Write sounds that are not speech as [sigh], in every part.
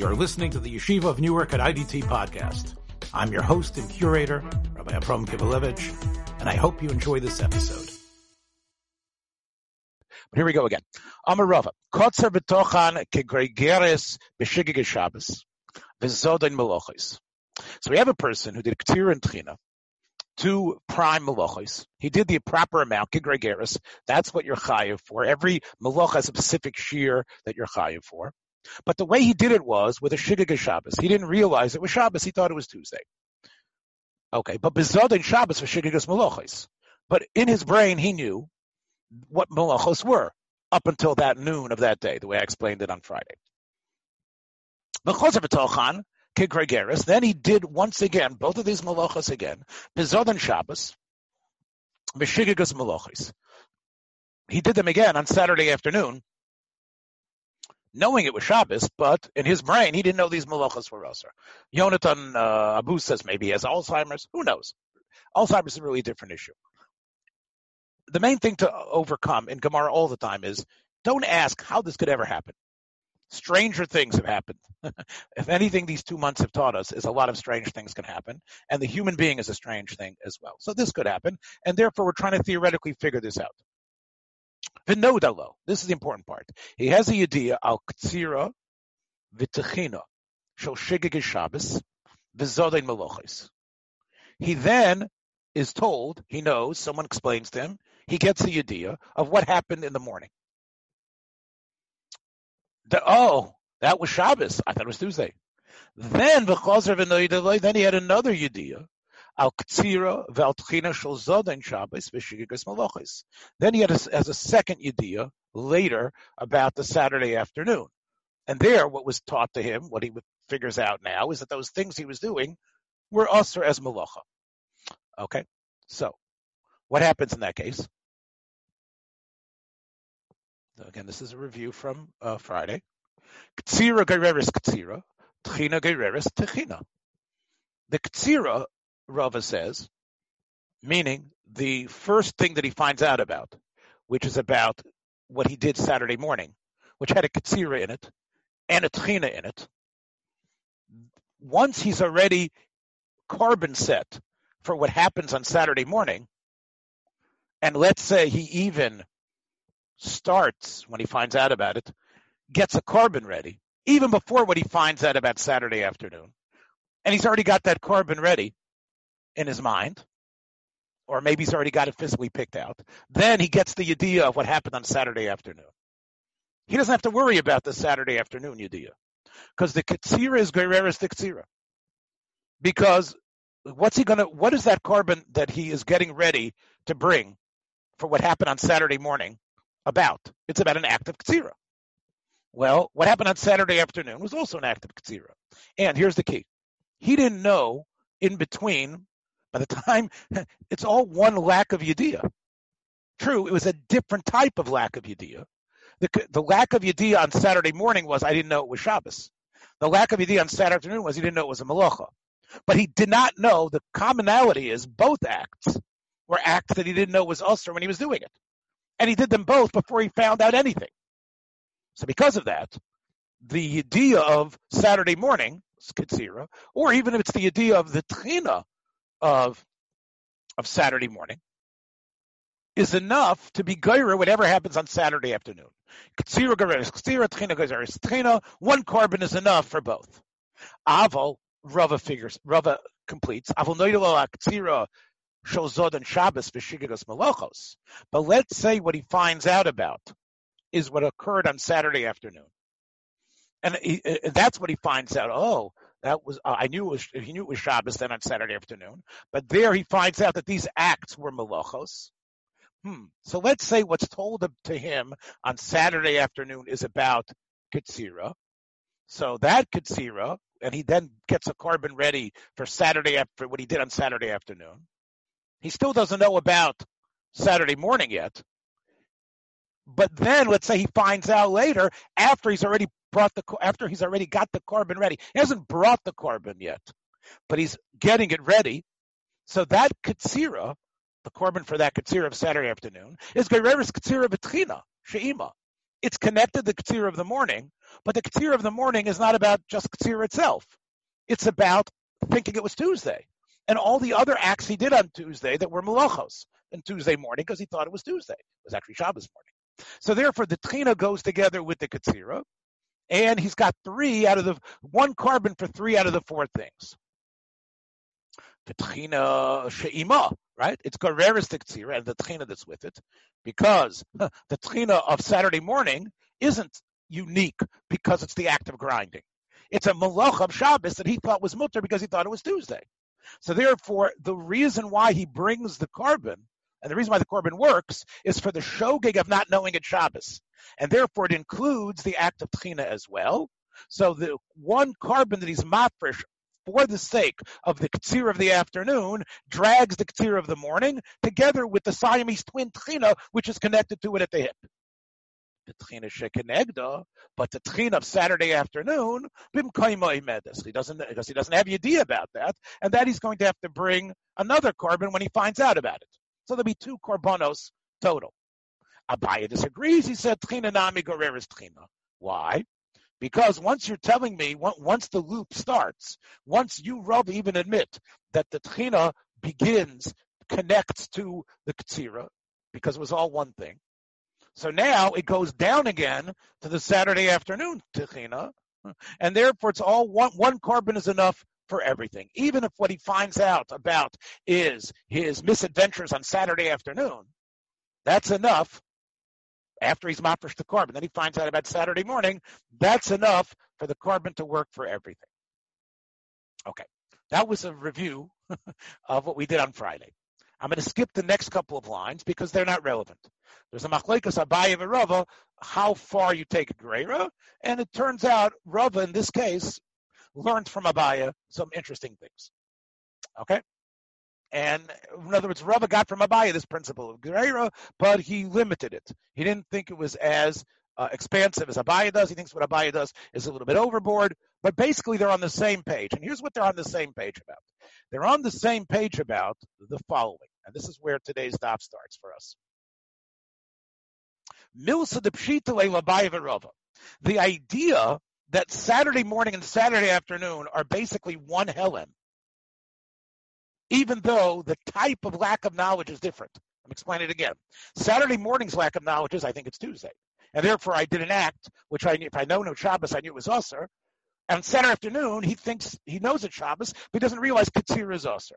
You're listening to the Yeshiva of Newark at IDT podcast. I'm your host and curator, Rabbi Abram Kibalevich, and I hope you enjoy this episode. But here we go again. Amarava. Kotzer betochan kegregeres b'shigig Shabbos v'zodin melochis. So we have a person who did ktir and tchina, two prime melochis. He did the proper amount, kegregeres. That's what you're chayiv for. Every meloch has a specific shear that you're chayiv for. But the way he did it was with a shigig Shabbos. He didn't realize it was Shabbos. He thought it was Tuesday. Okay, but bezodin Shabbos for shigigas melochis. But in his brain, he knew what malachos were up until that noon of that day, the way I explained it on Friday. Then he did once again both of these malachos again, Bizod and Shabbos, Meshigagas malachos. He did them again on Saturday afternoon, knowing it was Shabbos, but in his brain he didn't know these malachos were Osir. Yonatan uh, Abu says maybe he has Alzheimer's. Who knows? Alzheimer's is a really different issue the main thing to overcome in Gemara all the time is don't ask how this could ever happen. Stranger things have happened. [laughs] if anything, these two months have taught us is a lot of strange things can happen, and the human being is a strange thing as well. So this could happen, and therefore we're trying to theoretically figure this out. This is the important part. He has a idea al ktsira v'techina shel shigig Shabbos v'zodein melochis. He then is told, he knows, someone explains to him, he gets the idea of what happened in the morning. The, oh, that was Shabbos. I thought it was Tuesday. Then then he had another idea. Al Ktsira Valtchina Shalzoden Shabbos Vishigas Malachis. Then he had a, a second idea later about the Saturday afternoon. And there, what was taught to him, what he figures out now, is that those things he was doing were usher as malacha. Okay, so what happens in that case? Again, this is a review from uh, Friday. Ktsira gereris ktsira, tchina gereris tchina. The ktsira, Rava says, meaning the first thing that he finds out about, which is about what he did Saturday morning, which had a katsira in it and a tchina in it. Once he's already korban set for what happens on Saturday morning, and let's say he even starts when he finds out about it, gets a korban ready, even before what he finds out about Saturday afternoon. And he's already got that korban ready in his mind, or maybe he's already got it physically picked out. Then he gets the idea of what happened on Saturday afternoon. He doesn't have to worry about the Saturday afternoon idea. Because the Katsira is the Katsira. Because what's he gonna what is that korban that he is getting ready to bring for what happened on Saturday morning about? It's about an act of Katsira. Well, what happened on Saturday afternoon was also an act of Katsira. And here's the key. He didn't know in between, by the time, [laughs] it's all one lack of Yediyah. True, it was a different type of lack of Yediyah. The, the lack of Yediyah on Saturday morning was I didn't know it was Shabbos. The lack of Yediyah on Saturday afternoon was he didn't know it was a Malacha. But he did not know the commonality is both acts were acts that he didn't know was Usr when he was doing it. And he did them both before he found out anything. So because of that, the idea of Saturday morning, Katsira, or even if it's the idea of the Tchina of, of Saturday morning, is enough to be Gaira whatever happens on Saturday afternoon. One korban is enough for both. Aval, Rava figures, Rava completes, Aval Noidalo Katsira Shozod and Shabbos. But let's say what he finds out about is what occurred on Saturday afternoon. And he, uh, that's what he finds out. Oh, that was uh, I knew it was he knew it was Shabbos then on Saturday afternoon, but there he finds out that these acts were malachos. Hmm. So let's say what's told to him on Saturday afternoon is about Katsira. So that Katsira, and he then gets a korban ready for Saturday after what he did on Saturday afternoon. He still doesn't know about Saturday morning yet. But then let's say he finds out later after he's already brought the after he's already got the korban ready. He hasn't brought the korban yet, but he's getting it ready. So that katsira, the korban for that katsira of Saturday afternoon, is gereris katsira betchina sheima. It's connected to the katsira of the morning But the Ketzir of the morning is not about just Ketzir itself. It's about thinking it was Tuesday. And all the other acts he did on Tuesday that were malachos on Tuesday morning because he thought it was Tuesday. It was actually Shabbos morning. So therefore, the Tchina goes together with the Ketzira, and he's got three out of the one korban for three out of the four things. The Tchina She'ima, right? It's Goreris the Ketzira and the Tchina that's with it, because [laughs] the Tchina of Saturday morning isn't unique because it's the act of grinding. It's a malach of Shabbos that he thought was mutter because he thought it was Tuesday. So therefore, the reason why he brings the korban and the reason why the korban works is for the shogeg of not knowing it's Shabbos. And therefore it includes the act of tchina as well. So the one korban that he's mafresh for the sake of the ktsir of the afternoon drags the ktsir of the morning together with the Siamese twin tchina, which is connected to it at the hip. The tchina shekenegda, but the tchina of Saturday afternoon, medis. He doesn't because he doesn't have idea about that, and that he's going to have to bring another korban when he finds out about it. So there'll be two korbanos total. Abaya disagrees. He said, Tchina nami goreris tchina. Why? Because once you're telling me, once the loop starts, once you, Rob, even admit that the tchina begins, connects to the ktsira, because it was all one thing. So now it goes down again to the Saturday afternoon tchina, and therefore it's all one, one korban is enough for everything. Even if what he finds out about is his misadventures on Saturday afternoon, that's enough after he's mafresh the korban. Then he finds out about Saturday morning, that's enough for the korban to work for everything. Okay, that was a review [laughs] of what we did on Friday. I'm going to skip the next couple of lines because they're not relevant. There's a machlekes Abaye and Rava, how far you take a greira, and it turns out Rava in this case learned from Abaya some interesting things. Okay? And in other words, Rava got from Abaya this principle of but he limited it. He didn't think it was as uh, expansive as Abaya does. He thinks what Abaya does is a little bit overboard, but basically they're on the same page. And here's what they're on the same page about. They're on the same page about the following. And this is where today's stop starts for us. Milsa de Pshita Rava. The idea that Saturday morning and Saturday afternoon are basically one helam, even though the type of lack of knowledge is different. I'm explaining it again. Saturday morning's lack of knowledge is I think it's Tuesday. And therefore I did an act, which I knew, if I know no Shabbos, I knew it was Usr. And Saturday afternoon, he thinks he knows it's Shabbos, but he doesn't realize Katsir is Usr.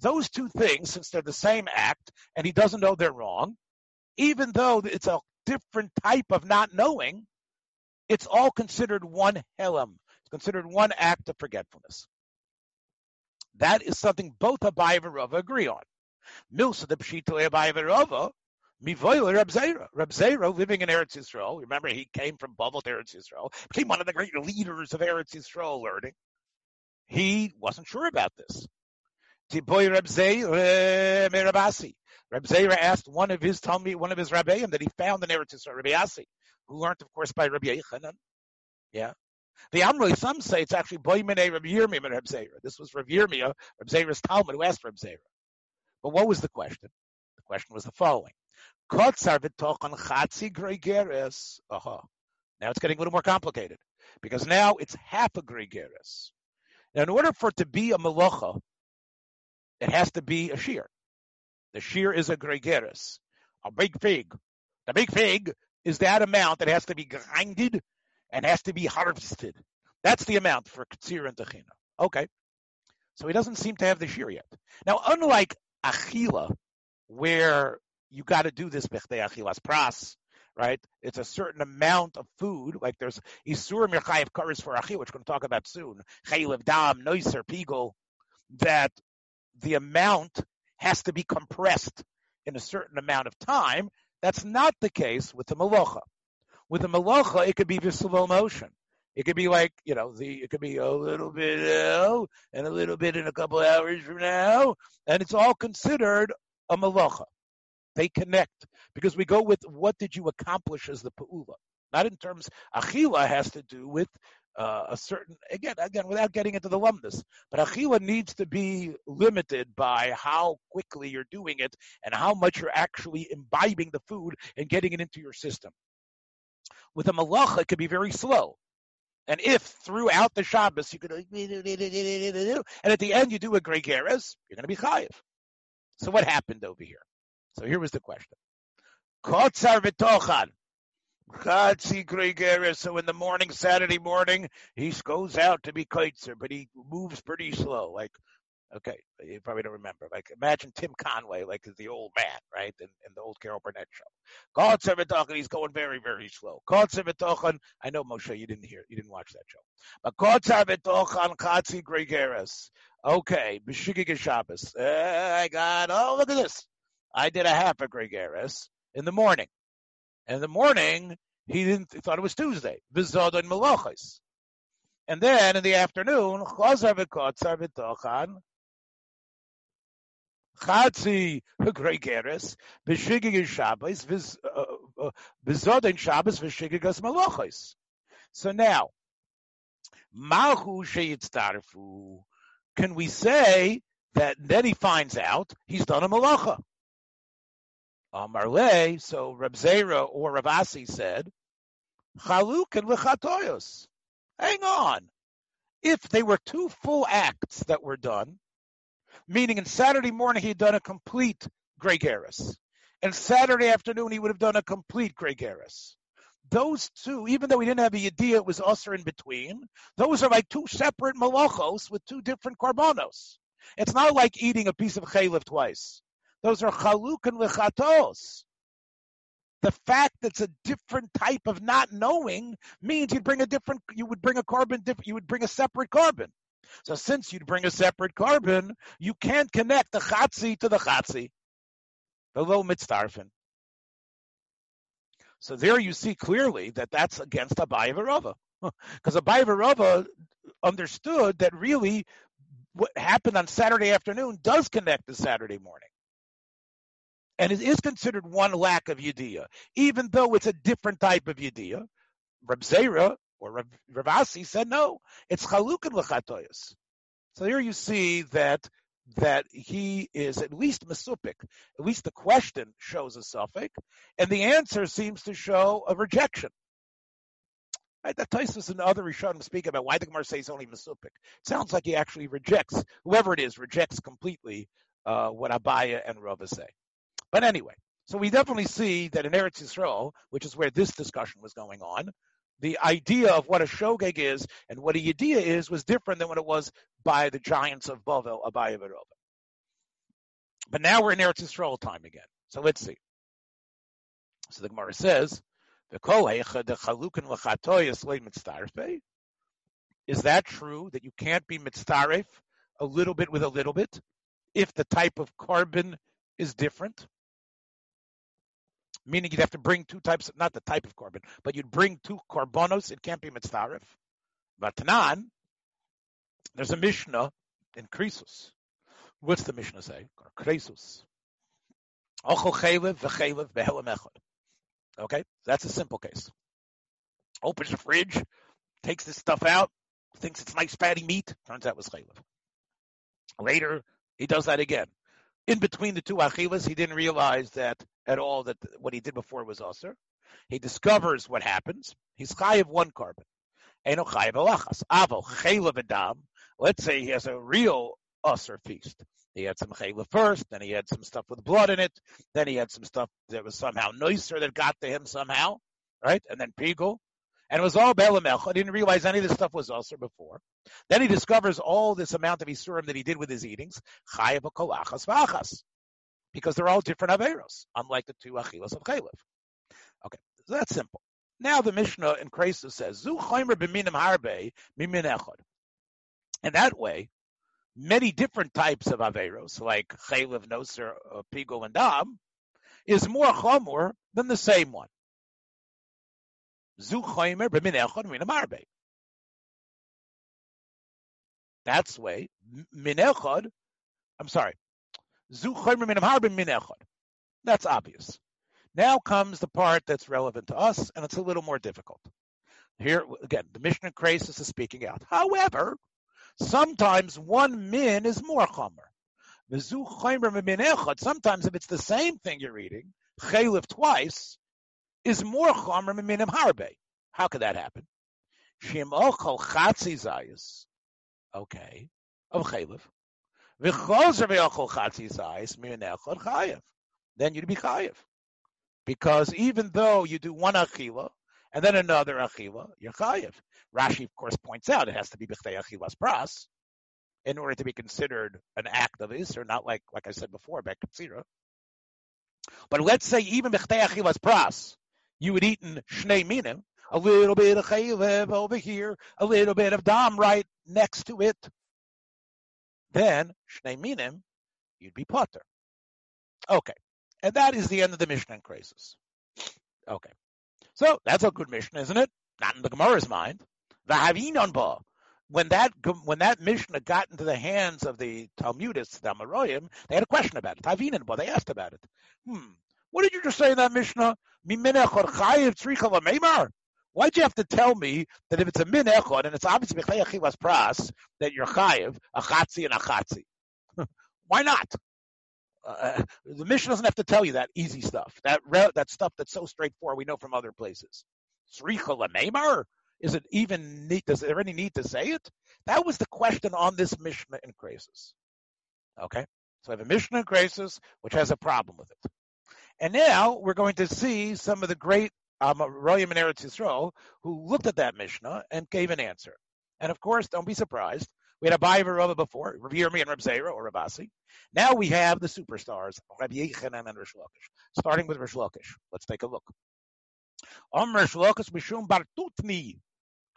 Those two things, since they're the same act, and he doesn't know they're wrong, even though it's a different type of not knowing, it's all considered one helam. It's considered one act of forgetfulness. That is something both Abaye and Rava agree on. Milsa the Pshito Abaye and Rava, Mivoil Reb Zera. Reb Zera, living in Eretz Yisrael, remember he came from Bavel to Eretz Yisrael, became one of the great leaders of Eretz Yisrael learning. He wasn't sure about this. Tiboy Reb Zera asked one of his me one of his rabbeim that he found in Eretz Yisrael, Rabbi who learned, of course, by Rabbi Yechanan. Yeah. The Amroi, some say it's actually Boimene Rabbi Yirmiyah and Reb Zera. This was Rabbi Yirmiyah, uh, Rabbi Zera's Talmud, who asked Rabbi Zera. But what was the question? The question was the following. Kotzar v'tochon chatzi gregeres. Now it's getting a little more complicated because now it's half a gregeres. Now, in order for it to be a melacha, it has to be a shear. The shear is a gregeres, a big fig. The big fig is that amount that has to be grinded and has to be harvested. That's the amount for Katsir and Techina. Okay. So he doesn't seem to have the shear yet. Now, unlike Achila, where you got to do this Bechdei Achilas Pras, right? It's a certain amount of food, like there's Isur Mirchayev Karis for Achil, which we're going to talk about soon, Chaylev Dam, Noiser, Pigel, that the amount has to be compressed in a certain amount of time, that's not the case with the malacha. With the malacha, it could be just slow motion. It could be like, you know, the it could be a little bit now and a little bit in a couple hours from now, and it's all considered a malacha. They connect because we go with what did you accomplish as the pa'ula, not in terms. Achila has to do with uh, a certain again again without getting into the lumnus but achila needs to be limited by how quickly you're doing it and how much you're actually imbibing the food and getting it into your system with a malacha, it could be very slow. And if throughout the Shabbos you could, and at the end you do a gregeres, you're going to be chayiv. So what happened over here? So here was the question. Kotzar v'tochan. Chatzi gregeres. So in the morning, Saturday morning, he goes out to be kaitzer, but he moves pretty slow, like Okay, you probably don't remember. Like imagine Tim Conway, like the old man, right, in, in the old Carol Burnett show. God Sevitochan, he's going very, very slow. God Sevitochan, I know Moshe, you didn't hear, you didn't watch that show, but God Sevitochan Katzi Gregeres. Okay, B'shigig Shabbos. Uh, I got. Oh, look at this. I did a half a Gregeres in the morning. In the morning, he didn't he thought it was Tuesday. Vizod and And then in the afternoon, Chazar v'kotzar v'tochan, Chatzi Gregeres, V'shigig Shabbos, V'zoden uh, uh, Shabbos, V'shigigas Malachos. So now, Mahu Sheyitzdarfu, can we say that then he finds out he's done a malacha? Uh, Amarle, so Reb Zera or Ravasi said, Chaluk and L'chatoyos. Hang on. If they were two full acts that were done, meaning in Saturday morning he had done a complete Gregaris. And Saturday afternoon he would have done a complete Gregaris. Those two, even though he didn't have a idea it was usher in between, those are like two separate malachos with two different korbanos. It's not like eating a piece of chaylev twice. Those are chaluk and lechatos. The fact that it's a different type of not knowing means you'd bring a different, you would bring a korban, you would bring a separate korban. So since you'd bring a separate korban, you can't connect the chatzi to the chatzi. Below mitzdarfin. So there you see clearly that that's against Abaye Rava. Because [laughs] Abaye Rava understood that really what happened on Saturday afternoon does connect to Saturday morning. And it is considered one lack of Yediyah, even though it's a different type of Yediyah. Reb Zera or Reb, Ravasi said no, it's chalukin l'chatoyas. So here you see that that he is at least mesupik. At least the question shows a suffix, and the answer seems to show a rejection. Right? That Taisus and other Rishonim speak about why the Gemara says only mesupik. Sounds like he actually rejects whoever it is rejects completely uh, what Abaya and Rava say. But anyway, so we definitely see that in Eretz Yisrael, which is where this discussion was going on, the idea of what a shogeg is and what a yediyah is was different than what it was by the giants of Bavel, Abaye and But now we're in Eretz Yisrael time again. So let's see. So the Gemara says, is that true that you can't be mitzaref a little bit with a little bit if the type of korban is different? Meaning you'd have to bring two types, of, not the type of korban, but you'd bring two korbanos. It can't be mitzvah. But Tanan, there's a Mishnah in Krisus. What's the Mishnah say? Krisus. Okay, that's a simple case. Opens the fridge, takes this stuff out, thinks it's nice fatty meat. Turns out it was chaylev. Later, he does that again in between the two achilas, he didn't realize that at all that what he did before was usher. He discovers what happens. He's chayiv one korban. Eno chayiv alachas. Avo chaylev adam. Let's say he has a real usher feast. He had some chaylev first, then he had some stuff with blood in it, then he had some stuff that was somehow nicer that got to him somehow, right? And then pigul. And it was all Belamech. I didn't realize any of this stuff was also before. Then he discovers all this amount of Isurim that he did with his eatings. Because they're all different Averos, unlike the two Achilas of Chaylev. Okay, so that's simple. Now the Mishnah in Kreisa says, Zu chaymer b'minim mimin echad. And that way, many different types of Averos, like Chaylev, Noser, uh, Pigul, and Dam, is more chomor than the same one. That's way. Min echad, I'm sorry. Zu chaymer min harbin. That's obvious. Now comes the part that's relevant to us, and it's a little more difficult. Here, again, the Mishnah Krisus is speaking out. However, sometimes one min is more chomer. Sometimes if it's the same thing you're eating, chaylev twice, is more chomer minim harbe. How could that happen? Shim ochol chatzi zayis. Okay. Of chaylev. V'chozer ve'ochol chatzi zayis mi'nechot chayev. Then you'd be chayev. Because even though you do one achila and then another achila, you're chayev. Rashi, of course, points out it has to be b'chtei achilas pras in order to be considered an act of Isser, not like, like I said before, Bekatsira. But let's say even b'chtei achilas pras, you would eat in shnei minim, a little bit of chaylev over here, a little bit of dam right next to it. Then shnei minim, you'd be potter. Okay, and that is the end of the Mishnah and Krisis. Okay, so that's a good Mishnah, isn't it? Not in the Gemara's mind. The Havinon ba. When that when that Mishnah got into the hands of the Talmudists, the Amoraim, they had a question about it. Havinon ba. They asked about it. Hmm. What did you just say in that Mishnah? Why'd you have to tell me that if it's a min echod and it's obviously achilas pras that you're chayiv a chatzi and a chatzi? [laughs] Why not? Uh, the Mishnah doesn't have to tell you that easy stuff. That re- that stuff that's so straightforward we know from other places. Sricha Neymar? Is it even need? Does there any need to say it? That was the question on this Mishnah in Krisus. Okay, so I have a Mishnah in Krisus which has a problem with it, and now we're going to see some of the great um, Royam and Eretz Yisrael, who looked at that Mishnah and gave an answer. And of course, don't be surprised. We had a Bayer Rava before, Rabbi Yirmi and Reb Zera or Rabasi. Now we have the superstars, Rabbi Yechanan and Rish Lakish. Starting with Rish Lakish. Let's take a look. Om Rish Lakish Mishum Bartutni.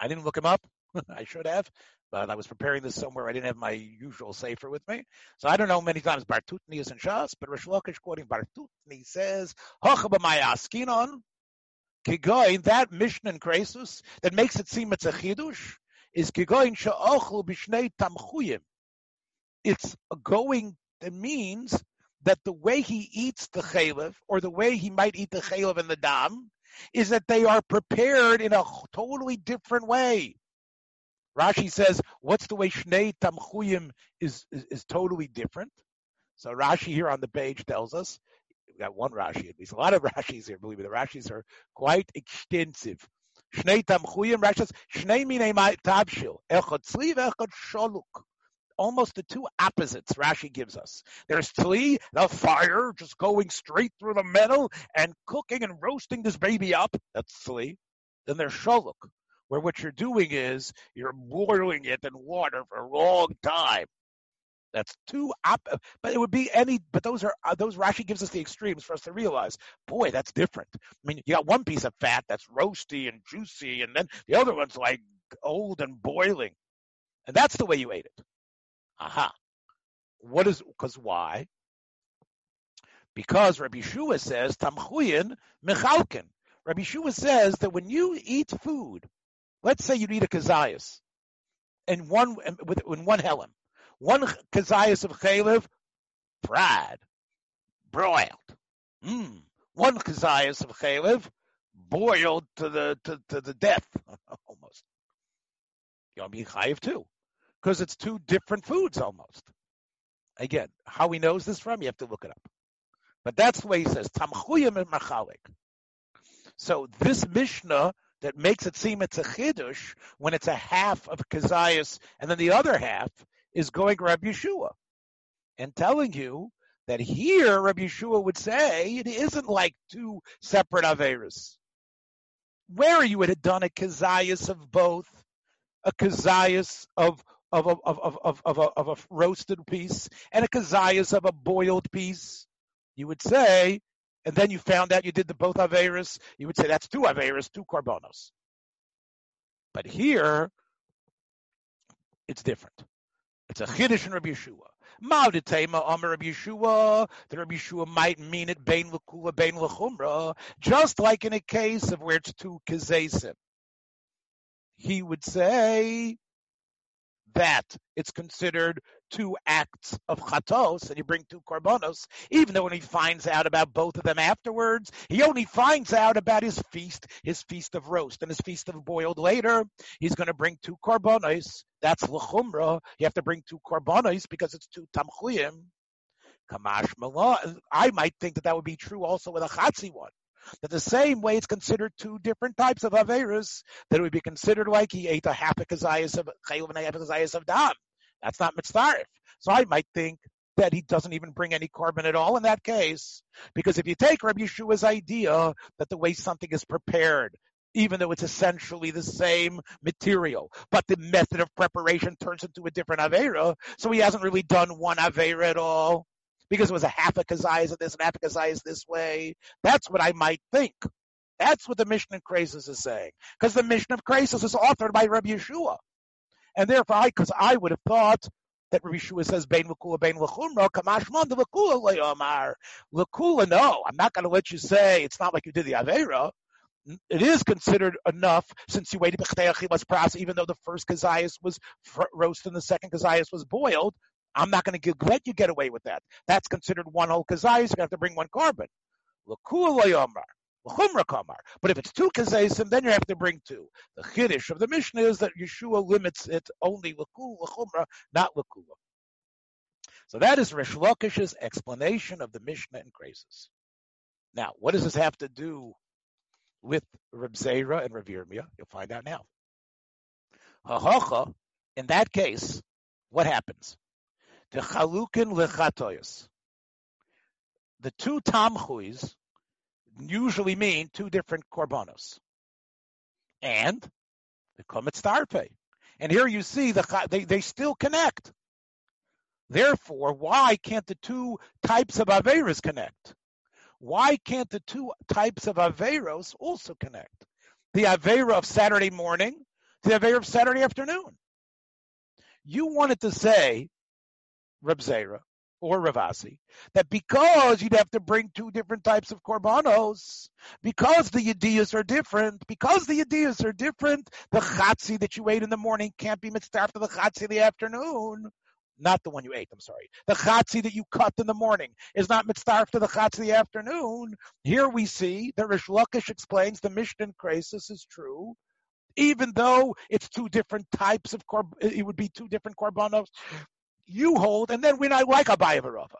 I didn't look him up. [laughs] I should have, but I was preparing this somewhere. I didn't have my usual safer with me. So I don't know many times Bartutni is in Shas, but Rish Lakish quoting Bartutni says, Mayaskinon, Kigoin, that Mishnah in Kresus that makes it seem it's a chidush is Kigoin she'ochel b'shnei tamchuyim. It's going, it means that the way he eats the chaylev, or the way he might eat the chaylev and the dam, is that they are prepared in a totally different way. Rashi says, what's the way shnei tamchuyim is, is, is totally different? So Rashi here on the page tells us got one Rashi at least. A lot of [laughs] Rashis here, believe me. The Rashis are quite extensive. Shnei tamchuyim Rashi says, Shnei minei tabshil. Echad tzli echad shaluk. Almost the two opposites Rashi gives us. There's Tli, the fire, just going straight through the metal and cooking and roasting this baby up. That's Tli. Then there's shaluk, where what you're doing is you're boiling it in water for a long time. That's two op, but it would be any. But those are uh, those. Rashi gives us the extremes for us to realize. Boy, that's different. I mean, you got one piece of fat that's roasty and juicy, and then the other one's like old and boiling, and that's the way you ate it. Aha. What is? Because why? Because Rabbi Shua says tamchuyin mechalkin. Rabbi Shua says that when you eat food, let's say you eat a kazayas, in one with in one helam, one kazayas of chaylev, fried, broiled. Mm. One kazayas of chaylev, boiled to the to, to the death, [laughs] almost. You'll be chayiv too, because it's two different foods almost. Again, how he knows this from, you have to look it up. But that's the way he says, tamchuyim and machalik. So this Mishnah that makes it seem it's a chidush when it's a half of kazayas and then the other half is going Rabbi Yeshua and telling you that here Rabbi Yeshua would say it isn't like two separate Averas. Where you would have done a kazayas of both, a kazayas of of of of of of, of, a, of a roasted piece and a kazayas of a boiled piece, you would say, and then you found out you did the both Averas, you would say that's two Averas, two Korbanos. But here, it's different. It's a chiddush in Rabbi Yeshua. Ma'odetema Amar Rabbi Yeshua. The Rabbi Yeshua might mean it bein l'kula bein l'chumra, just like in a case of where it's two kazesim. He would say that it's considered two acts of chatos, and you bring two korbanos, even though when he finds out about both of them afterwards, he only finds out about his feast, his feast of roast, and his feast of boiled later. He's going to bring two korbanos. That's lechumra. You have to bring two korbanos because it's two tamchuyim. Kamash I might think that that would be true also with a chatzi one. That the same way it's considered two different types of Averas, that it would be considered like he ate a half a kazayas of Chayil and a half a kazayas of Dam. That's not mitzvah. So I might think that he doesn't even bring any korban at all in that case. Because if you take Rabbi Yeshua's idea that the way something is prepared, even though it's essentially the same material, but the method of preparation turns into a different Avera, so he hasn't really done one Avera at all, because it was a half a kazayas this and half a kazayas this way. That's what I might think. That's what the Mishnah of Krasis is saying. Because the Mishnah of Krasis is authored by Rabbi Yeshua. And therefore, I, because I would have thought that Rabbi Shua says Bain Lakula Bain Lachumra Kamashman the Lakula Leomar Lakula. No, I'm not going to let you say it's not like you did the Avera. It is considered enough since you waited was even though the first kazayas was roasted and the second kazayas was boiled. I'm not going to let you get away with that. That's considered one whole kazayas. You have to bring one Leomar. But if it's two kazesim, then you have to bring two. The chiddush of the Mishnah is that Yeshua limits it only l'chumra, not l'kula. So that is Rish Lakish's explanation of the Mishnah in Krasis. Now, what does this have to do with Reb Zera and Reb? You'll find out now. Hahacha, in that case, what happens? The chalukin lechatoyos. The two tamchuis usually mean two different korbanos. And the komet starpe. And here you see the they, they still connect. Therefore, why can't the two types of Averos connect? Why can't the two types of Averos also connect? The Avera of Saturday morning to the Avera of Saturday afternoon. You wanted to say, Reb Zera, or Ravasi, that because you'd have to bring two different types of korbanos, because the yediyas are different, because the yediyas are different, the chatzi that you ate in the morning can't be mitzvah after the chatzi in the afternoon. Not the one you ate, I'm sorry. The chatzi that you cut in the morning is not mitzvah after the chatzi in the afternoon. Here we see that Rish Lakish explains the Mishnah Krisus is true, even though it's two different types of korb, it would be two different korbanos you hold, and then we're not like Abaye Rava.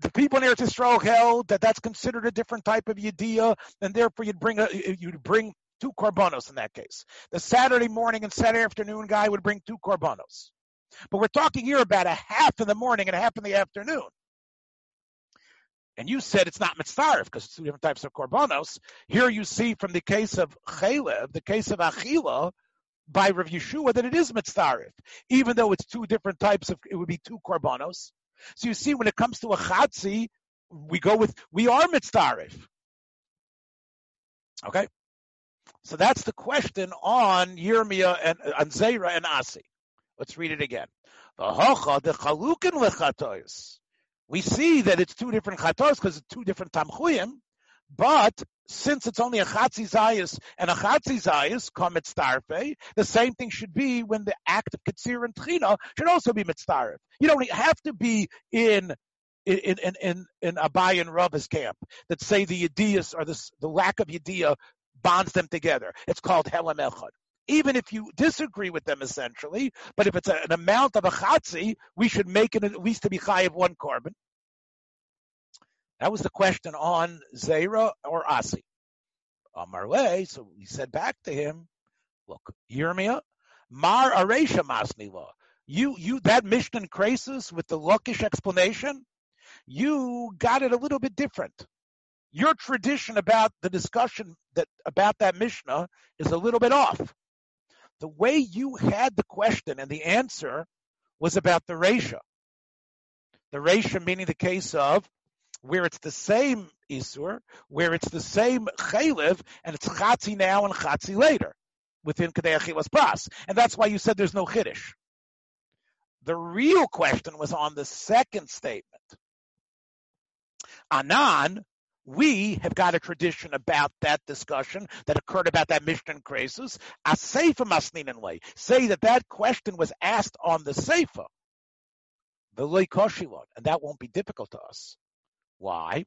The people in Eretz Yisrael held that that's considered a different type of yediyah, and therefore you'd bring a, you'd bring two korbanos in that case. The Saturday morning and Saturday afternoon guy would bring two korbanos. But we're talking here about a half in the morning and a half in the afternoon. And you said it's not mitzvah because it's two different types of korbanos. Here you see from the case of chalev, the case of achila, by Rav Yeshua that it is mitzarif, even though it's two different types of, it would be two korbanos. So you see, when it comes to a chatzi, we go with, we are mitzarif. Okay? So that's the question on Yirmiyah and on Zera and Asi. Let's read it again. We see that it's two different chatos because it's two different tamchuyim, but since it's only a chatzi zayis and a chatzi zayis come mitzdarfe, the same thing should be when the act of katsir and tchina should also be mitzdarf. You don't have to be in in in in, in Abai and Rabba's camp that say the yediyas or the the lack of yediyah bonds them together. It's called helam echad. Even if you disagree with them essentially, but if it's a, an amount of a chatzi, we should make it at least to be high of one korban. That was the question on Zera or Asi. Amarle, so he said back to him, look, Yirmiyah, Mar Aresha Masnila. You, you, that Mishnah Krisus with the Lukish explanation, you got it a little bit different. Your tradition about the discussion that about that Mishnah is a little bit off. The way you had the question and the answer was about the Resha. The Resha meaning the case of where it's the same Isur, where it's the same Chaylev, and it's Chatzi now and Chatzi later, within Kadei Achilas Pras. And that's why you said there's no Chiddush. The real question was on the second statement. Anan, we have got a tradition about that discussion that occurred about that Mishnah Kresus. A Seifa Masninan way. Say that that question was asked on the Seifa. The Loikoshilon, and that won't be difficult to us. Why?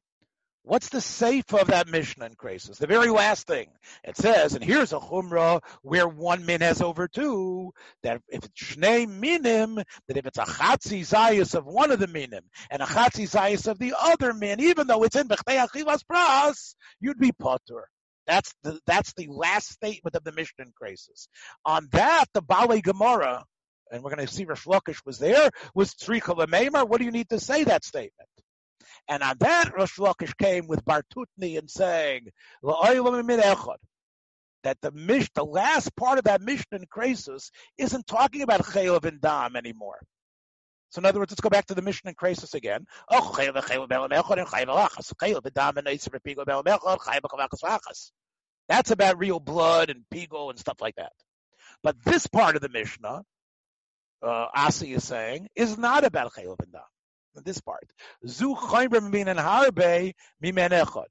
What's the safe of that Mishnah in Krasus? The very last thing. It says, and here's a chumrah where one min has over two, that if it's shnei minim, that if it's a chatzi zayas of one of the minim and a chatzi zayas of the other min, even though it's in b'chtei achivas pras, you'd be potter. That's the, that's the last statement of the Mishnah in Krasus. On that, the Bale Gemara, and we're going to see Rosh Lakish was there, was Lemeimer. What do you need to say that statement? And on that, Rosh Lakish came with Bartutni and saying, that the mish, the last part of that Mishnah in Krasus isn't talking about Chaylev and Dam anymore. So in other words, let's go back to the Mishnah in Krasus again. That's about real blood and pigo and stuff like that. But this part of the Mishnah, uh, Asi is saying, is not about Chaylev and Dam this part. Zu chaymer minan harbe mimen echad.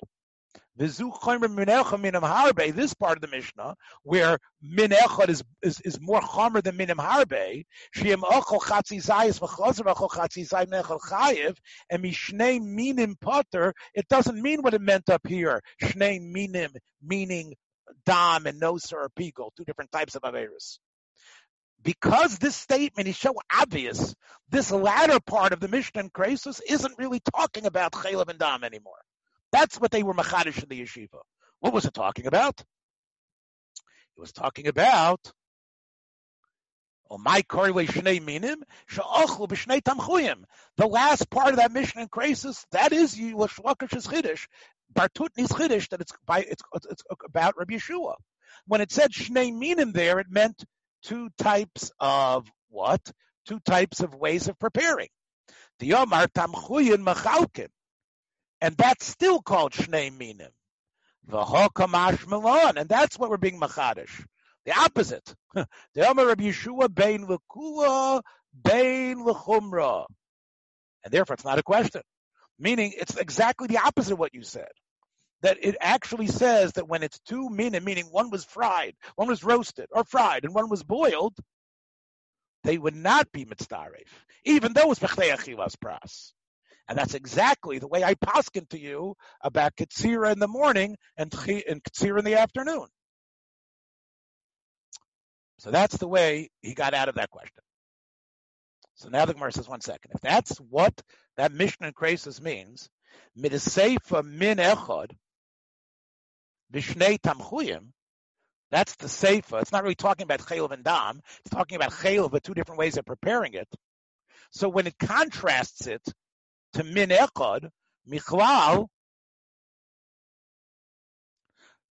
V'zu chaymer min minam harbe. This part of the Mishnah, where min echad is, is, is more chomer than minim harbe, shiem ochol chatzi zayis v'chozer ochol chatzi zayim nechad chayiv, and mishnei minim potter, it doesn't mean what it meant up here. Shnei minim, meaning dam and noser or pigol, two different types of averus because this statement is so obvious, this latter part of the Mishnah and isn't really talking about Chaylev and Dam anymore. That's what they were machadish in the yeshiva. What was it talking about? It was talking about The last part of that Mishnah and Krasus, that is Yishlakish's chiddush, Bartutni's chiddush, that it's by it's, it's about Rabbi Yeshua. When it said shnei minim there, it meant two types of what? Two types of ways of preparing. The Omar Tamchuyin Machalkin. And that's still called Shnei Minim. The Hokamash Milan. And that's what we're being Machadish. The opposite. [laughs] The Omar Rabbi Yeshua Bein Lekula Bein Lechumra. And therefore it's not a question. Meaning it's exactly the opposite of what you said that it actually says that when it's two minim, meaning one was fried, one was roasted or fried, and one was boiled, they would not be mitzdaref, even though it's achilas pras. And that's exactly the way I paskin to you about Katsira in the morning and, and Katsira in the afternoon. So that's the way he got out of that question. So now the Gemara says, one second. If that's what that Mishnah in Krasis means, midaseifa min echad, Vishnei Tamchuyim, that's the Seifa. It's not really talking about Chayil and Dam. It's talking about Chayil, but two different ways of preparing it. So when it contrasts it to Min Echad, Michlal,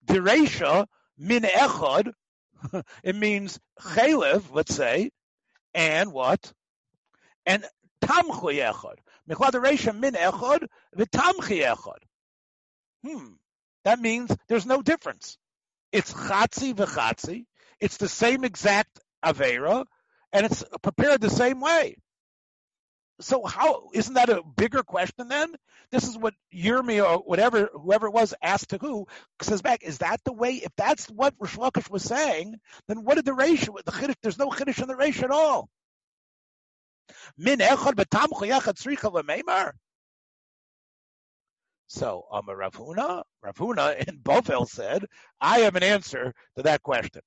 Diresha, Min Echad, [laughs] it means Chaylev, let's say, and what? And Tamchuy Echad. Michlal Diresha, Min Echad, V'tamchi Echad. Hmm. That means there's no difference. It's chatzi v'chatzi. It's the same exact avera, and it's prepared the same way. So how isn't that a bigger question then? This is what Yirmi or whatever whoever it was asked to who says back. Is that the way? If that's what Rish Lakish was saying, then what did the ratio? The chiddush, there's no chiddush in the ratio at all. Min echad b'tam chayachad tzricha l'meimar. So, um, Rav Huna, Rav Huna in [laughs] Bovel said, I have an answer to that question.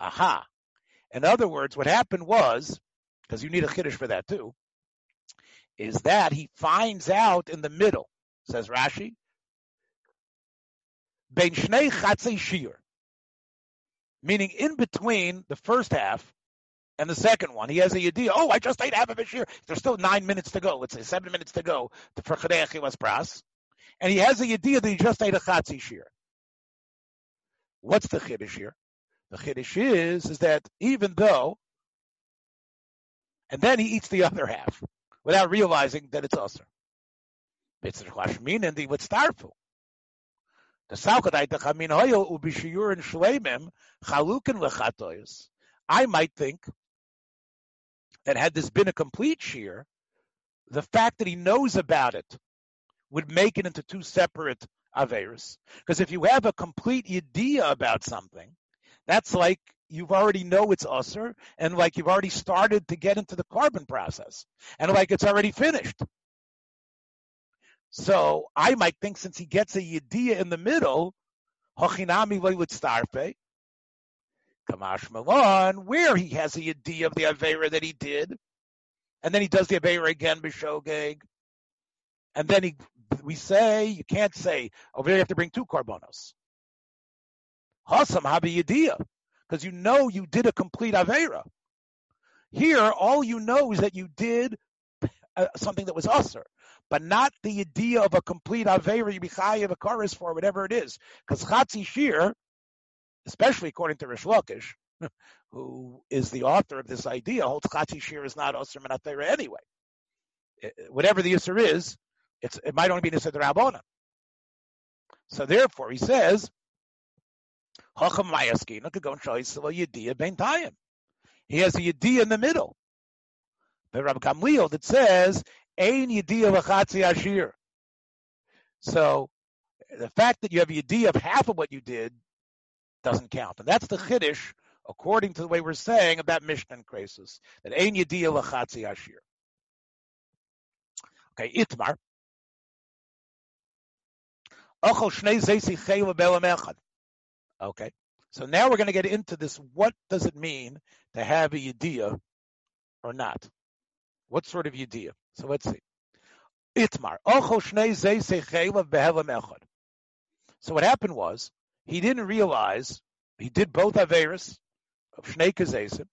Aha. In other words, what happened was, because you need a chiddush for that too, is that he finds out in the middle, says Rashi, shnei shir, meaning in between the first half and the second one, he has a idea. Oh, I just ate half of a shear. There's still nine minutes to go. Let's say seven minutes to go for Chadei Pras. And he has a idea that he just ate a Chatzi shear. What's the Chiddush here? The Chiddush is, is that even though, and then he eats the other half without realizing that it's usher. It's the and the Witztarfu. The Salkadai, the Chamin Hoyo, Ubishiyur and Shlemim, Chalukin. I might think that had this been a complete shear, the fact that he knows about it would make it into two separate averis. Because if you have a complete idea about something, that's like you've already know it's usr, and like you've already started to get into the korban process, and like it's already finished. So I might think since he gets a yediyah in the middle, hochinami starfe, eh? Kamash malon, where he has the yediyah of the avera that he did, and then he does the avera again b'shogeg, and then he we say you can't say over there you have to bring two korbanos. Hasam habi yediyah because you know you did a complete avera. Here, all you know is that you did uh, something that was usher, but not the idea of a complete avera yibichayev a chorus for whatever it is. Because chatzi shir, especially according to Rish Lakish, [laughs] who is the author of this idea, holds chatzi shir is not usher minatera anyway. It, whatever the usher is, it might only be nisad rabona. So therefore, he says Chacham Mayaskina could go and show Yisrael Yediyah Ben Tayim. He has a Yediyah in the middle. The Rabbi Gamliel that says, Ein Yediyah V'chatzi Ashir. So, the fact that you have a Yediyah of half of what you did doesn't count. And that's the Chiddush, according to the way we're saying about Mishnah and Krisus, that Ein Yediyah V'chatzi Ashir. Okay, Itmar. Okay. So now we're going to get into this. What does it mean to have a yediyah or not? What sort of yediyah? So let's see. Itmar. So what happened was he didn't realize he did both averis of shnei kazesim,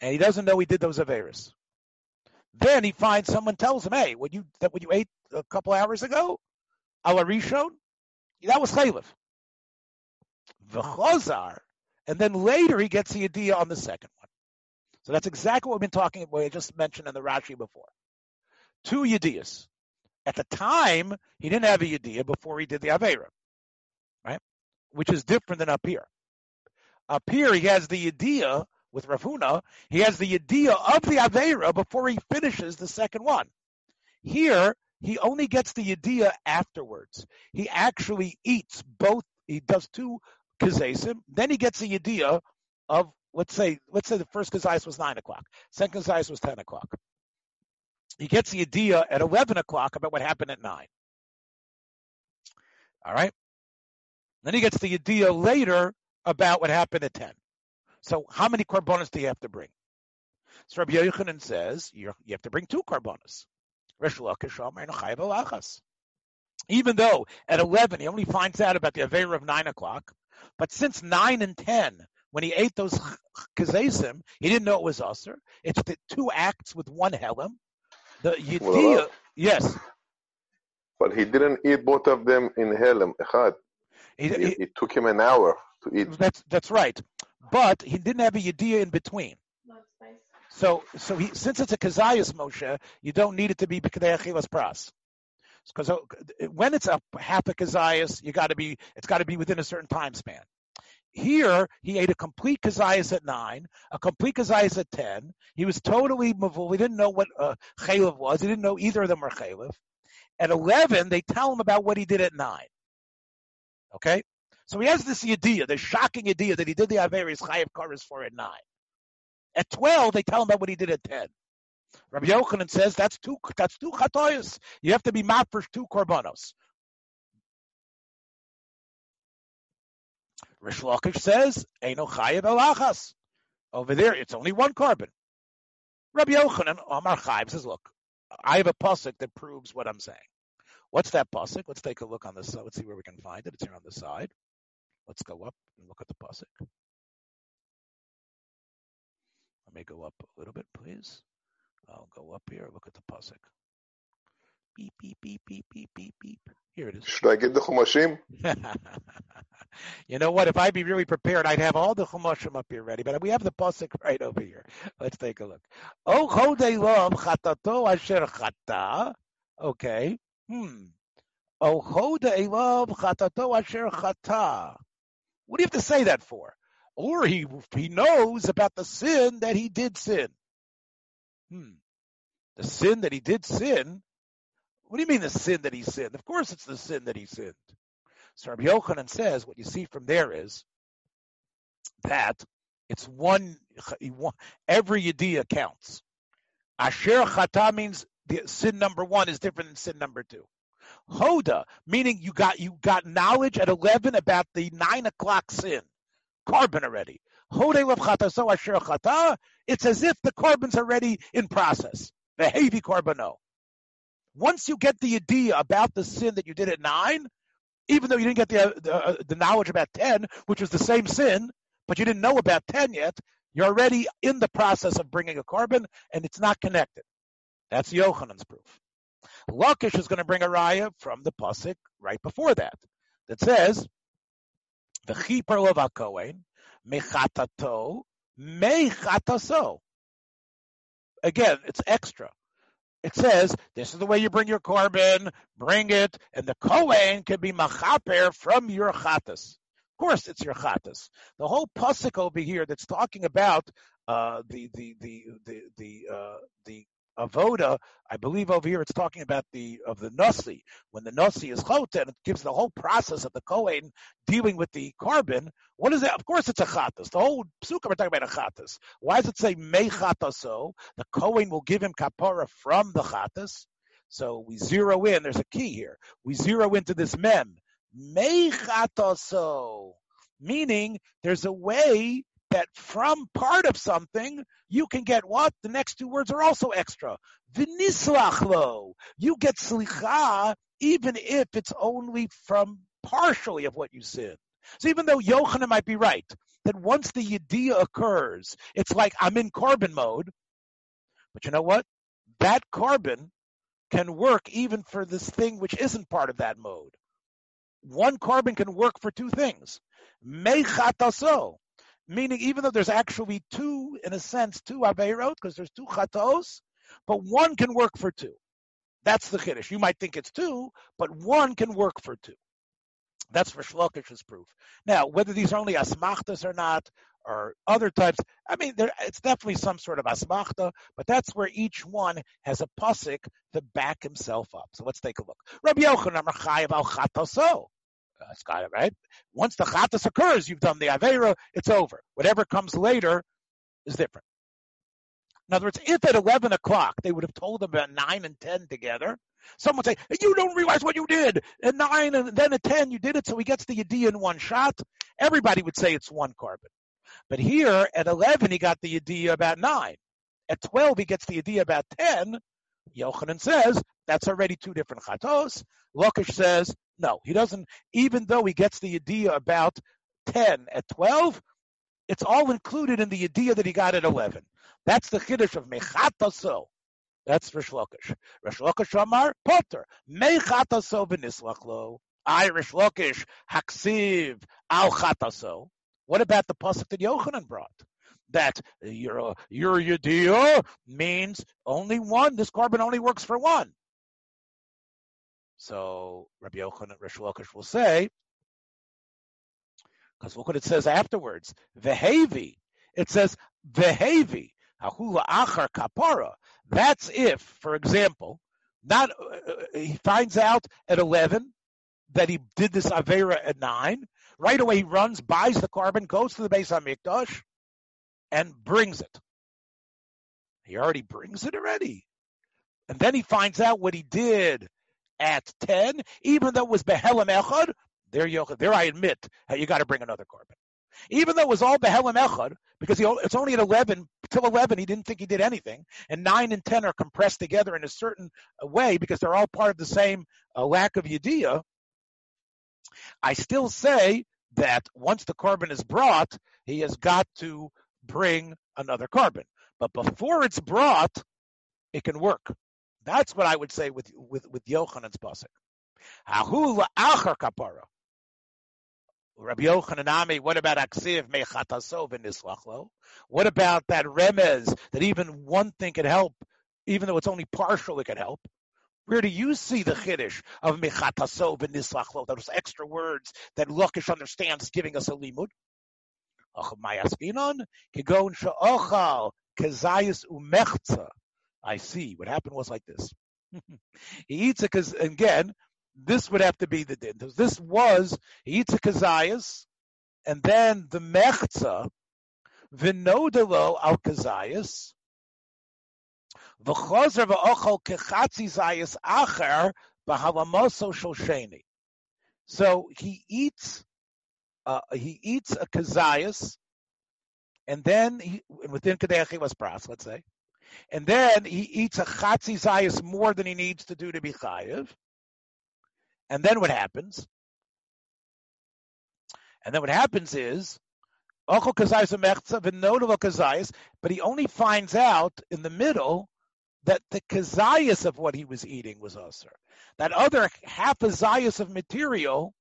and he doesn't know he did those averis. Then he finds someone tells him, "Hey, what you that what you ate a couple hours ago, ala rishon, that was chaylev." v'chozar, and then later he gets the idea on the second one. So that's exactly what we've been talking about. I just mentioned in the Rashi before. Two yediyas. At the time, he didn't have a yediyah before he did the avera? Which is different than up here. Up here, he has the yediyah with Rafuna. He has the yediyah of the avera before he finishes the second one. Here, he only gets the yediyah afterwards. He actually eats both. He does two kazesim. Then he gets the idea of let's say let's say the first kazayis was nine o'clock, second kazayis was ten o'clock. He gets the idea at eleven o'clock about what happened at nine. All right. Then he gets the idea later about what happened at ten. So how many korbanos do you have to bring? So Rabbi Yochanan says you have to bring two korbanos. Even though at 11 he only finds out about the Aveira of 9 o'clock, but since nine and ten, when he ate those kazesim, he didn't know it was usher. It's the two acts with one helam. The yediyah, well, yes. But he didn't eat both of them in helam. Echad. He, it, it took him an hour to eat. That's that's right, but he didn't have a yediyah in between. So, so he, since it's a kazayas Moshe, you don't need it to be b'kedei achilas pras. Because uh, when it's a half a kazayas, you got to be, it's got to be within a certain time span. Here, he ate a complete kazayas at nine, a complete kazayas at ten. He was totally mavul. He didn't know what uh, chaylev was. He didn't know either of them were chaylev. At eleven, they tell him about what he did at nine. Okay, so he has this idea, the shocking idea that he did the Averis Chayev Karas for at nine. At twelve, they tell him about what he did at ten. Rabbi Yochanan says that's two that's two chatoyas. You have to be mad for two korbanos. Rish Lakish says Eino chayev elachas. Over there, it's only one korban. Rabbi Yochanan Omar Chaim says, look, I have a pasuk that proves what I'm saying. What's that pasuk? Let's take a look on this. Let's see where we can find it. It's here on the side. Let's go up and look at the pasuk. Let me go up a little bit, please. I'll go up here, look at the pasuk. Beep, beep, beep, beep, beep, beep, beep. Here it is. Should I get the chumashim? [laughs] you know what? If I'd be really prepared, I'd have all the chumashim up here ready. But we have the pasuk [laughs] right over here. Let's take a look. Oh, chodei lov chatato asher chata. Okay. Hmm. Oh, chodei lov chatato asher chata. What do you have to say that for? Or he he knows about the sin that he did sin. Hmm. The sin that he did sin. What do you mean the sin that he sinned? Of course it's the sin that he sinned. So Rabbi Yochanan says what you see from there is that It's one, every yediyah counts. Asher chata means the sin number one is different than sin number two. Hoda, meaning you got you got knowledge at eleven about the nine o'clock sin, korban already. It's as if the korban's already in process. The heavy carbono. Once you get the idea about the sin that you did at nine, even though you didn't get the, the, uh, the knowledge about 10, which was the same sin, but you didn't know about 10 yet, you're already in the process of bringing a korban, and it's not connected. That's Yochanan's proof. Lakish is going to bring a raya from the pasuk right before that, that says, "V'chiper lov kohen mechatato mechataso." Again, it's extra it says this is the way you bring your korban, bring it, and the kohen can be machaper from your chatas. Of course, it's your chatas. The whole pasuk over here that's talking about uh, the the the the the uh, the avoda, I believe over here it's talking about the of the nasi. When the nasi is choten, it gives the whole process of the kohen dealing with the korban. What is that? Of course, it's a chatas. The whole psukim are talking about a chatas. Why does it say me chataso? The kohen will give him kapara from the chatas. So we zero in. There's a key here. We zero into this mem me chataso, meaning there's a way that from part of something, you can get what? The next two words are also extra. Vinislachlo. You get slicha even if it's only from partially of what you sinned. So even though Yochanan might be right, that once the yediyah occurs, it's like I'm in korban mode. But you know what? That korban can work even for this thing which isn't part of that mode. One korban can work for two things. Mechataso meaning even though there's actually two, in a sense, two Aveirot, because there's two Chatos, but one can work for two. That's the Chiddush. You might think it's two, but one can work for two. That's for Shlokish's proof. Now, whether these are only asmachtas or not, or other types, I mean, there, it's definitely some sort of asmachta, but that's where each one has a pasuk to back himself up. So let's take a look. Rabbi Yochanan al chatoso. Uh, it, right? Once the chatas occurs, you've done the avera, it's over. Whatever comes later is different. In other words, if at 11 o'clock they would have told them about 9 and 10 together, someone would say, you don't realize what you did. At 9 and then at 10 you did it, so he gets the yediyah in one shot. Everybody would say it's one korban. But here at 11 he got the yediyah about 9. At 12 he gets the yediyah about 10. Yochanan says that's already two different chatos. Lakish says no, he doesn't. Even though he gets the idea about ten at twelve, it's all included in the idea that he got at eleven. That's the chiddush of mechataso. That's Rish Lakish. Rish Lakish Amar Potter mechataso v'nislachlo. I Rish Lakish haksiv al chataso. What about the pasuk that Yochanan brought? That your your yediyah means only one. This korban only works for one. So Rabbi Yochanan Rish Lakish will say, because look what it says afterwards. Vehevi. It says Vehevi. Ahula achar kapara. That's if, for example, not uh, uh, he finds out at eleven that he did this avera at nine. Right away, he runs, buys the korban, goes to the Beis Mikdash, and brings it. He already brings it already, and then he finds out what he did at 10, even though it was Behelim Echad, there, you, there I admit you got to bring another korban. Even though it was all Behelim Echad, because he, it's only at 11, till 11 he didn't think he did anything, and 9 and 10 are compressed together in a certain uh, way because they're all part of the same uh, lack of Yediyah, I still say that once the korban is brought, he has got to bring another korban. But before it's brought, it can work. That's what I would say with with with Yochanan's pasuk. Hahu la'achar kapara. Rabbi Yochanan what about Aksiv Mechatasov and? What about that remez that even one thing could help, even though it's only partial, it could help? Where do you see the chiddush of Mechatasov and those extra words that Lakish understands giving us a limud? Mayaskinon, Kigon Sha'ochal, Kezayis Umechza. I see. What happened was like this. [laughs] he eats it because, again, this would have to be the din. This was, he eats a kazayas, and then the mechza, Vinodalo al kazayas. V'chozer v'ochol kechatzi zayas acher b'halamoso shel So he eats, uh, he eats a kazayas, and then he, within kadechi was pras, let's say, and then he eats a chatzi zayas more than he needs to do to be chayiv. And then what happens? And then what happens is, but he only finds out in the middle that the kazayas of what he was eating was usher. That other half a zayas of material,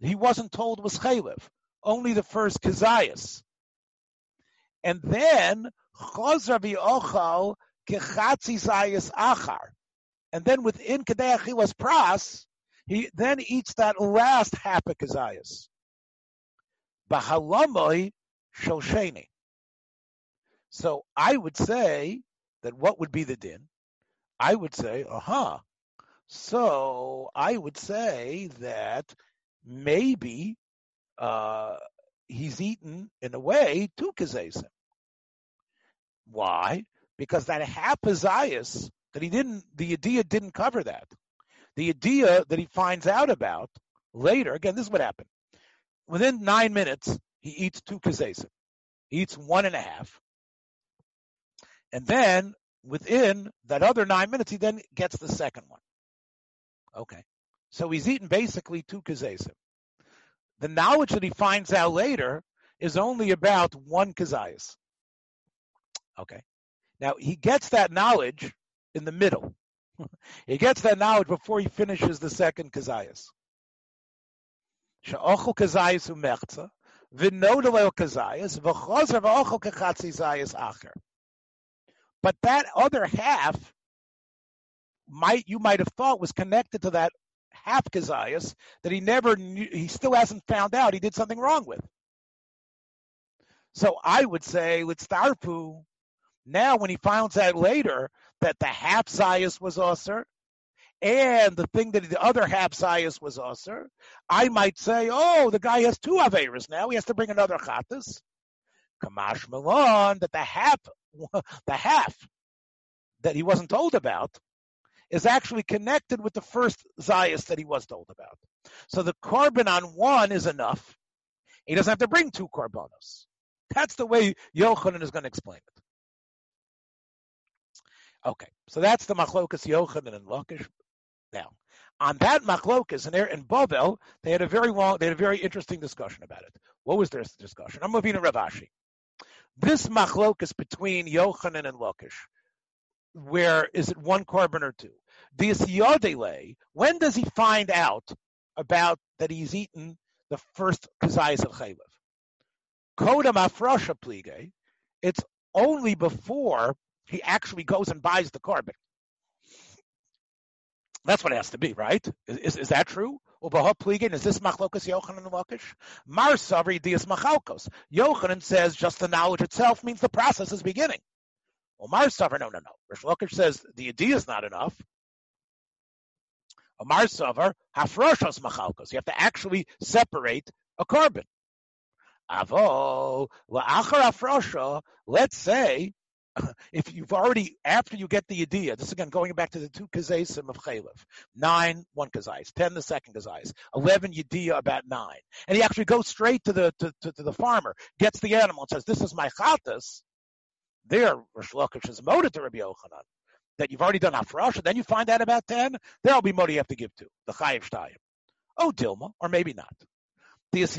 he wasn't told was chaylev. Only the first kazayas. And then chazar ochal kechatzi zayas achar. And then within kadei was pras, he then eats that last half of kazayas. Bahalamoi shosheni. So I would say that what would be the din? I would say, aha. So I would say that maybe uh, he's eaten in a way two kazesim. Why? Because that half that he didn't, the idea didn't cover that. The idea that he finds out about later, again, this is what happened. Within nine minutes, he eats two kazesim. He eats one and a half. And then within that other nine minutes, he then gets the second one. Okay. So he's eaten basically two kazesim. The knowledge that he finds out later is only about one kazayas. Okay. Now he gets that knowledge in the middle. [laughs] he gets that knowledge before he finishes the second kazayas. Kazayas umechza, kazayas, v'chozer zayas acher. But that other half might you might have thought was connected to that half kazayas that he never knew, he still hasn't found out he did something wrong with. So I would say let's starpu now when he finds out later that the half zayas was usher and the thing that the other half zayas was usher, I might say, oh, the guy has two averas now. He has to bring another chatas. Kamash Malon that the half [laughs] the half that he wasn't told about is actually connected with the first Zayas that he was told about. So the korban on one is enough. He doesn't have to bring two korbanos. That's the way Yochanan is going to explain it. Okay, so that's the machlokas Yochanan and Lakish. Now, on that machlokas and there in Babel, they had a very long, they had a very interesting discussion about it. What was their discussion? I'm to Rav Ashi. This machlokas between Yochanan and Lakish, where is it one korban or two? This Yodele, when does he find out about that he's eaten the first kazayas of chaylev? Kodam afrosha plige, it's only before he actually goes and buys the korban. That's what it has to be, right? Is, is, is that true? Is this machlokas Yochanan and Lakish? Mar Savri dias machalkos. Yochanan says just the knowledge itself means the process is beginning. Well, Mar Savri, no, no, no. Rish Lakish says the idea is not enough. Amar Savar, hafroshos machalkos. You have to actually separate a korban. Avo, la'achar afrosha, let's say [coughs] if you've already, after you get the idea, this is again going back to the two kazesim of Chalev, nine, one kazais, ten, the second kazais, eleven yediyah about nine, and he actually goes straight to the to, to, to, the farmer, gets the animal, and says, "This is my chatas." There, Rish Lakish is motive to Rabbi Yochanan that you've already done afresh, and then you find out about ten. There'll be money you have to give to the chayiv shtayim. Oh, Dilma, or maybe not. Even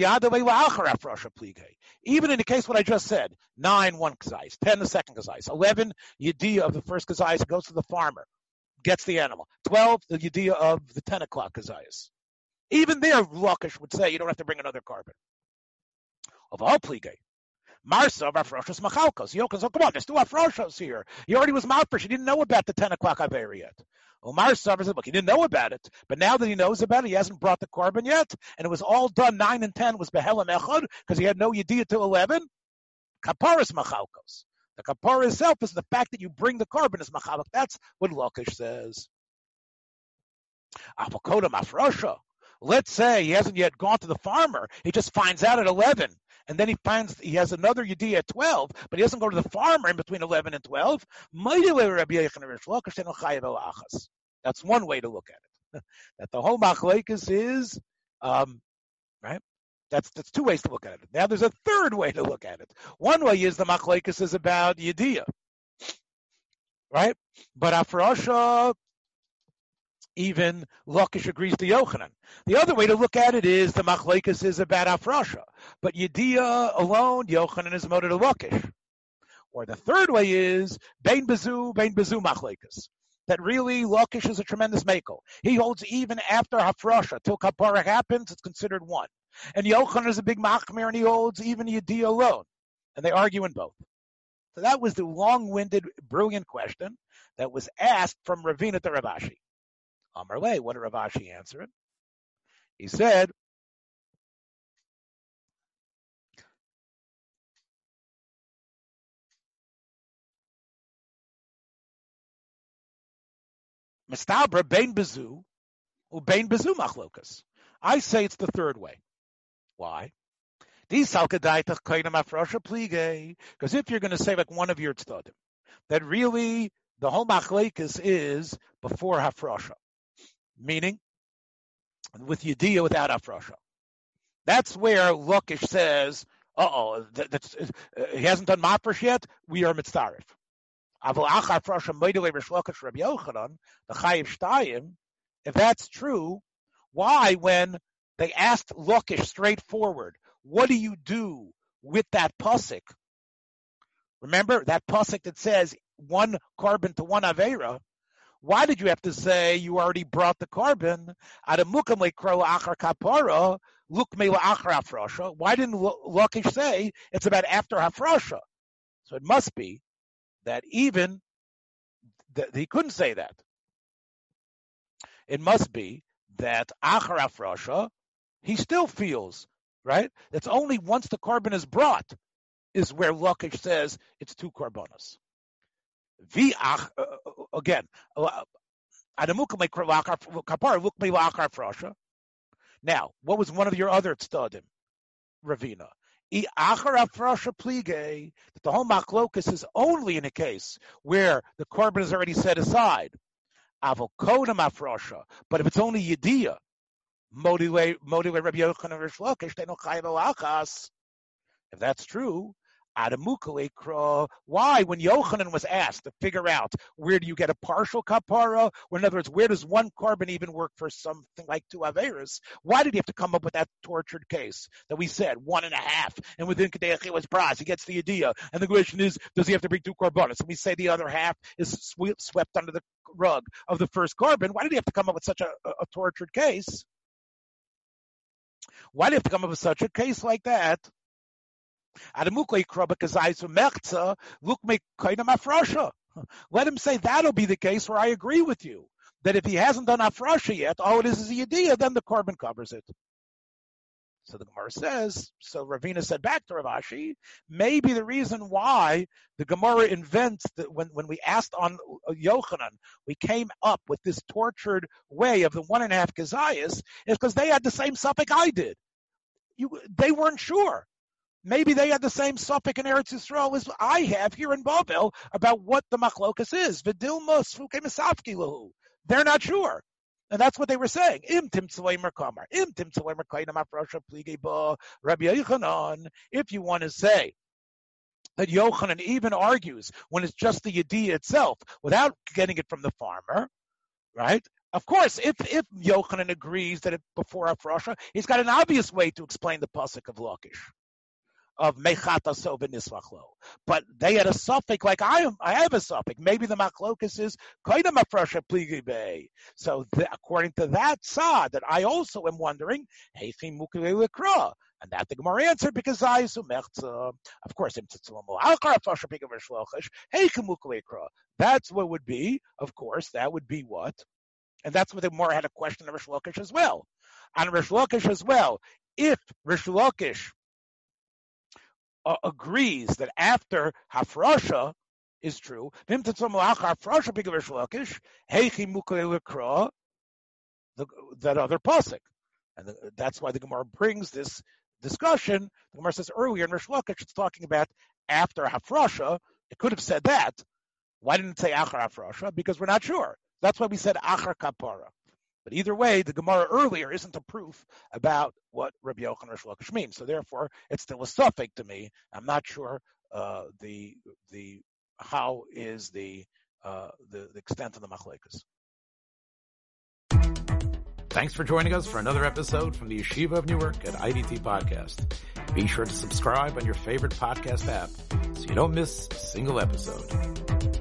in the case what I just said, nine one kazais, ten the second kazais, eleven yediyah of the first kazais goes to the farmer, gets the animal. Twelve the yediyah of the ten o'clock kazais. Even there, Lakish would say you don't have to bring another korban. Of all plige. Marsa of Afroshas Machalkos. Yokas, oh, come on, there's two Afroshas here. He already was Malfish. He didn't know about the 10 o'clock Aver yet. Omar Savar said, look, he didn't know about it, but now that he knows about it, he hasn't brought the korban yet, and it was all done, 9 and 10 was Behelam Echad, because he had no Yediyah to 11. Kaparis Machalkos. The kapara itself is the fact that you bring the korban as machalak. That's what Lakish says. Avokoda mafrosha. Let's say he hasn't yet gone to the farmer. He just finds out at 11 and then he finds he has another Yediyah at 12, but he doesn't go to the farmer in between 11 and 12. That's one way to look at it. [laughs] that the whole machlekes is, um, right? That's that's two ways to look at it. Now there's a third way to look at it. One way is the machlekes is about Yediyah, right? But Afrasha even Lakish agrees to Yochanan. The other way to look at it is the Machlekes is about Afrasha, but Yediyah alone, Yochanan is moted to Lakish. Or the third way is Bain Bezu, Bain Bezu Machlekes. That really Lakish is a tremendous mako. He holds even after Hafrasha, till Kapara happens, it's considered one. And Yochanan is a big Machmir and he holds even Yediyah alone. And they argue in both. So that was the long-winded, brilliant question that was asked from Ravina to Rav Ashi. Amar Le, what did Rav Ashi answer it? He said, Mistabra bein bezu, bein bezu machlokas. I say it's the third way. Why? Because if you're going to say like one of your tzaddim, that really the whole machlekas is before hafrosha meaning with Yediyah without Afrasha. That's where Lakish says, uh-oh, that, that's, uh, he hasn't done Mafresh yet, we are Mitzarif. If that's true, why when they asked Lakish straightforward, what do you do with that pusik? Remember that pusik that says one korban to one avera. Why did you have to say you already brought the korban? Why didn't Lakish say it's about after hafrasha? So it must be that even he couldn't say that. It must be that achar hafrasha, he still feels right. It's only once the korban is brought is where Lakish says it's two korbanos. Viach, uh, uh, again, uh, now, what was one of your other tzadim, Ravina? That the whole machlokus is only in a case where the korban is already set aside. But if it's only yediyah, if that's true, why, when Yochanan was asked to figure out where do you get a partial kapara, or in other words, where does one korban even work for something like two averas? Why did he have to come up with that tortured case that we said one and a half, and within Kadechi was bras, he gets the idea, and the question is, does he have to bring two korbanos? And we say the other half is swept under the rug of the first korban. Why did he have to come up with such a, a tortured case? Why did he have to come up with such a case like that? Let him say that'll be the case where I agree with you. That if he hasn't done Afrasha yet, all it is is a Yediyah, then the korban covers it. So the Gemara says, so Ravina said back to Rav Ashi, maybe the reason why the Gemara invents that when, when we asked on Yochanan, we came up with this tortured way of the one and a half Kezias is because they had the same suffix I did. You, they weren't sure. Maybe they had the same suffix in Eretz Yisrael as I have here in Babel about what the machlokas is. They're not sure. And that's what they were saying. Im. If you want to say that Yochanan even argues when it's just the Yediyah itself without getting it from the farmer, right? Of course, if if Yochanan agrees that it before Afrasha, he's got an obvious way to explain the pasuk of Lakish of mechata so v'nisvachlo. But they had a suffix like I am. I have a suffix. Maybe the machlokus is kaidam afresha pligibe. So the, according to that side, that I also am wondering, heichim mukile. And that the Gemara answered because I assume of course that's what would be, of course, that would be what, and that's what the Gemara had a question of Rish as well. On Rish as well, if Rish uh, agrees that after Hafrasha is true, that other pasuk, and the, that's why the Gemara brings this discussion, the Gemara says earlier in Rish Lakish, it's talking about after Hafrasha. It could have said that. Why didn't it say Achar Hafrasha? Because we're not sure. That's why we said Achar Kapara. But either way, the Gemara earlier isn't a proof about what Rabbi Yochanan Rish Lakish means. So therefore, it's still a suffix to me. I'm not sure uh, the the how is the uh, the, the extent of the machlekas. Thanks for joining us for another episode from the Yeshiva of Newark at IDT Podcast. Be sure to subscribe on your favorite podcast app so you don't miss a single episode.